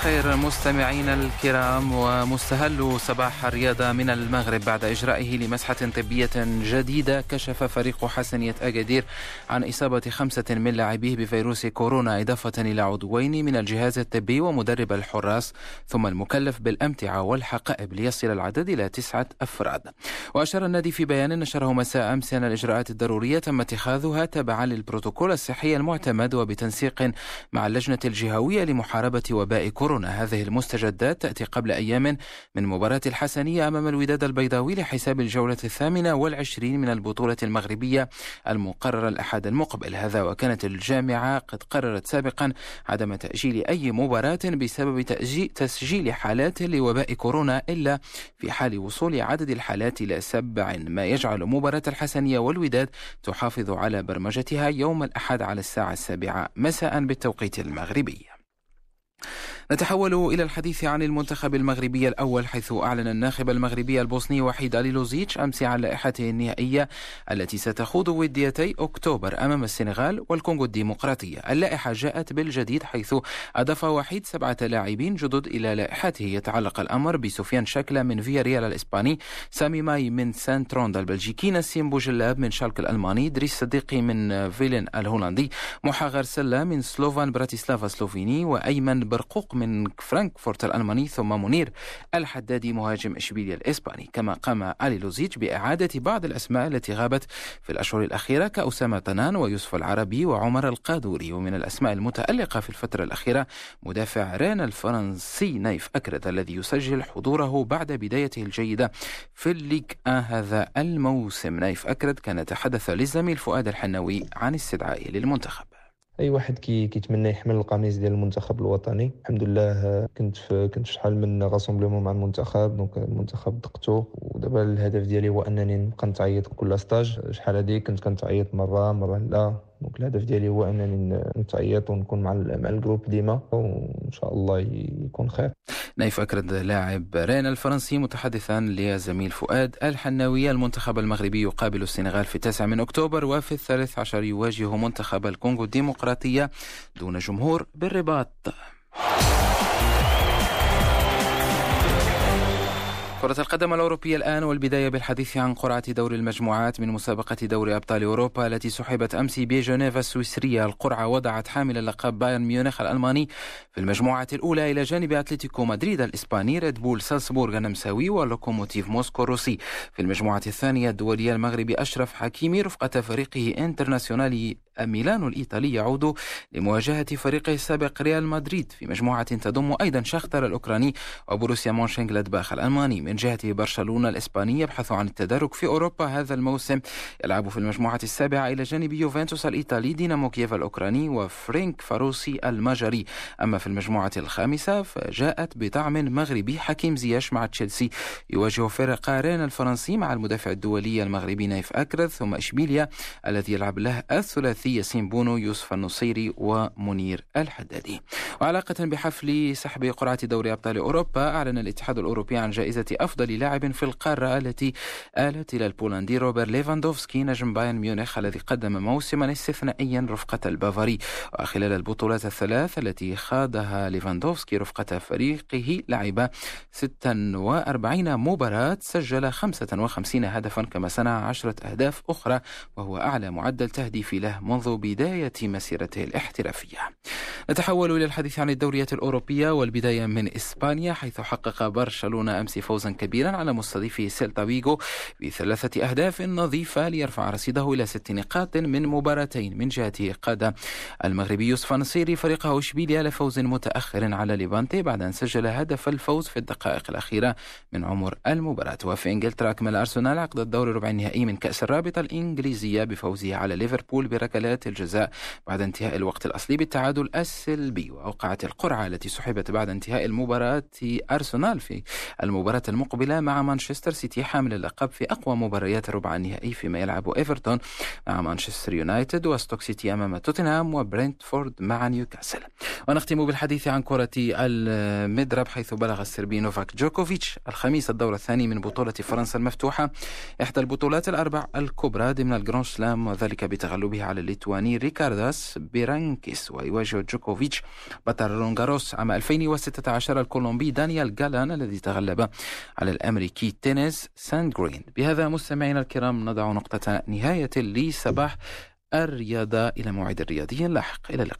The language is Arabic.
الخير مستمعينا الكرام ومستهل صباح الرياضة من المغرب بعد إجرائه لمسحة طبية جديدة كشف فريق حسنية أكادير عن إصابة خمسة من لاعبيه بفيروس كورونا إضافة إلى عضوين من الجهاز الطبي ومدرب الحراس ثم المكلف بالأمتعة والحقائب ليصل العدد إلى تسعة أفراد. وأشار النادي في بيان نشره مساء أمس أن الإجراءات الضرورية تم اتخاذها تبعا للبروتوكول الصحي المعتمد وبتنسيق مع اللجنة الجهوية لمحاربة وباء كورونا. هذه المستجدات تأتي قبل أيام من مباراة الحسنية أمام الوداد البيضاوي لحساب الجولة الثامنة والعشرين من البطولة المغربية المقررة الأحد المقبل. هذا وكانت الجامعة قد قررت سابقا عدم تأجيل أي مباراة بسبب تسجيل حالات لوباء كورونا إلا في حال وصول عدد الحالات إلى سبع. ما يجعل مباراة الحسنية والوداد تحافظ على برمجتها يوم الأحد على الساعة السابعة. مساء بالتوقيت المغربي. نتحول إلى الحديث عن المنتخب المغربي الأول حيث أعلن الناخب المغربي البوسني وحيد أليلوزيتش أمس عن لائحته النهائية التي ستخوض وديتي أكتوبر أمام السنغال والكونغو الديمقراطية. اللائحة جاءت بالجديد حيث أضاف وحيد سبعة لاعبين جدد إلى لائحته. يتعلق الأمر بسفيان شكلة من فيا ريال الإسباني سامي ماي من سانتروند البلجيكي نسيم بوجلاب من شالك الألماني دريس صديقي من فيليم الهولندي محا غرسلا من سلوفان براتيسلافا سلوفيني وأيمن برقوق من فرانكفورت الألماني ثم منير الحدادي مهاجم إشبيليا الإسباني. كما قام حاليلوزيتش بإعادة بعض الأسماء التي غابت في الأشهر الأخيرة كأسامة طنان ويوسف العربي وعمر القادوري. ومن الأسماء المتألقة في الفترة الأخيرة مدافع رين الفرنسي نايف أكرد الذي يسجل حضوره بعد بدايته الجيدة في ال Ligue هذا الموسم. نايف أكرد كان يتحدث للزميل فؤاد الحناوي عن استدعائه للمنتخب. أي واحد كي كيتمنى يحمل القميص ديال المنتخب الوطني. الحمد لله كنت في كنت في شحال من rassemblement مع المنتخب. donc المنتخب دقتو ودابا الهدف ديالي هو أنني نبقى نتعيط كل stage شحال هادي كنت كنتعيط مرة مرة لا. donc الهدف ديالي هو أنني نتعيط ونكون مع مع ال groupe ديما وإن شاء الله يكون خير. نايف أكرد لاعب رين الفرنسي متحدثا لزميل فؤاد الحناوي. المنتخب المغربي يقابل السنغال في التاسع من أكتوبر وفي الثالث عشر يواجه منتخب الكونغو الديمقراطية دون جمهور بالرباط. كرة القدم الأوروبية الآن والبداية بالحديث عن قرعة دور المجموعات من مسابقة دوري أبطال أوروبا التي سحبت أمس بجنيف السويسرية. القرعة وضعت حامل اللقب بايرن ميونخ الألماني في المجموعة الأولى إلى جانب أتلتيكو مدريد الإسباني ريد بول سالسبورغ النمساوي ولوكوموتيف موسكو الروسي في المجموعة الثانية الدولية المغربي أشرف حكيمي رفقة فريقه إنترناسيونالي ميلانو الإيطالي يعود لمواجهة فريقه السابق ريال مدريد في مجموعة تضم أيضا شختر الأوكراني وبروسيا مونشنغلادباخ الألماني. من جهة برشلونة الإسباني يبحث عن التدرج في أوروبا هذا الموسم. يلعب في المجموعة السابعة إلى جانب يوفنتوس الإيطالي دينامو كييف الأوكراني وفرينكفاروسي المجري. أما في المجموعة الخامسة فجاءت بطعم مغربي حكيم زياش مع تشيلسي. يواجه فريق رين الفرنسي مع المدافع الدولي المغربي نايف أكرد ثم إشبيليا الذي يلعب له الثلاثي ياسين بونو يوسف النصيري ومنير الحدادي. وعلاقة بحفل سحب قرعة دوري أبطال أوروبا أعلن الاتحاد الأوروبي عن جائزة أفضل لاعب في القارة التي آلت إلى البولندي روبر ليفاندوفسكي نجم بايرن ميونخ الذي قدم موسما استثنائيا رفقة البافاري. وخلال البطولات الثلاث التي خاضها ليفاندوفسكي رفقة فريقه لعب 46 مباراة سجل 55 هدفا كما صنع 10 أهداف أخرى وهو أعلى معدل تهديفي له منذ بداية مسيرته الاحترافية. نتحول إلى الحديث عن الدوريات الأوروبية والبداية من إسبانيا حيث حقق برشلونة أمس فوزا كبيرا على مستضيفه سيلتا فيغو بثلاثة أهداف نظيفة ليرفع رصيده إلى ست نقاط من مباراتين من جهته قاد المغربي يوسف نصيري فريقه إشبيليا لفوز متأخر على ليفانتي بعد أن سجل هدف الفوز في الدقائق الأخيرة من عمر المباراة. وفي إنجلترا أكمل أرسنال عقد الدور الربع النهائي من كأس الرابطة الإنجليزية بفوزه على ليفربول بركلات الجزاء بعد انتهاء الوقت الأصلي بالتعادل السلبي وأوقعت القرعة التي سحبت بعد انتهاء المباراة أرسنال في المباراة المقبلة مع مانشستر سيتي حامل اللقب في أقوى مباريات الربع النهائي فيما يلعب إيفرتون مع مانشستر يونايتد وستوك سيتي أمام توتنهام وبرنتفورد مع نيوكاسل. ونختم بالحديث عن كرة المضرب حيث بلغ السربي نوفاك جوكوفيتش الخميس الدور الثاني من بطولة فرنسا المفتوحة إحدى البطولات الأربع الكبرى ضمن ال Grand Slam وذلك بتغلبه على الليتواني ريكارداس بيرانكيس ويواجه جوكوفيتش. بطل رولان غاروس عام 2016 الكولومبي دانيال جالان الذي تغلب على الأمريكي تينيس ساندغرين. بهذا مستمعينا الكرام نضع نقطة نهاية لصباح الرياضة إلى موعد الرياضي. لاحق إلى اللقاء.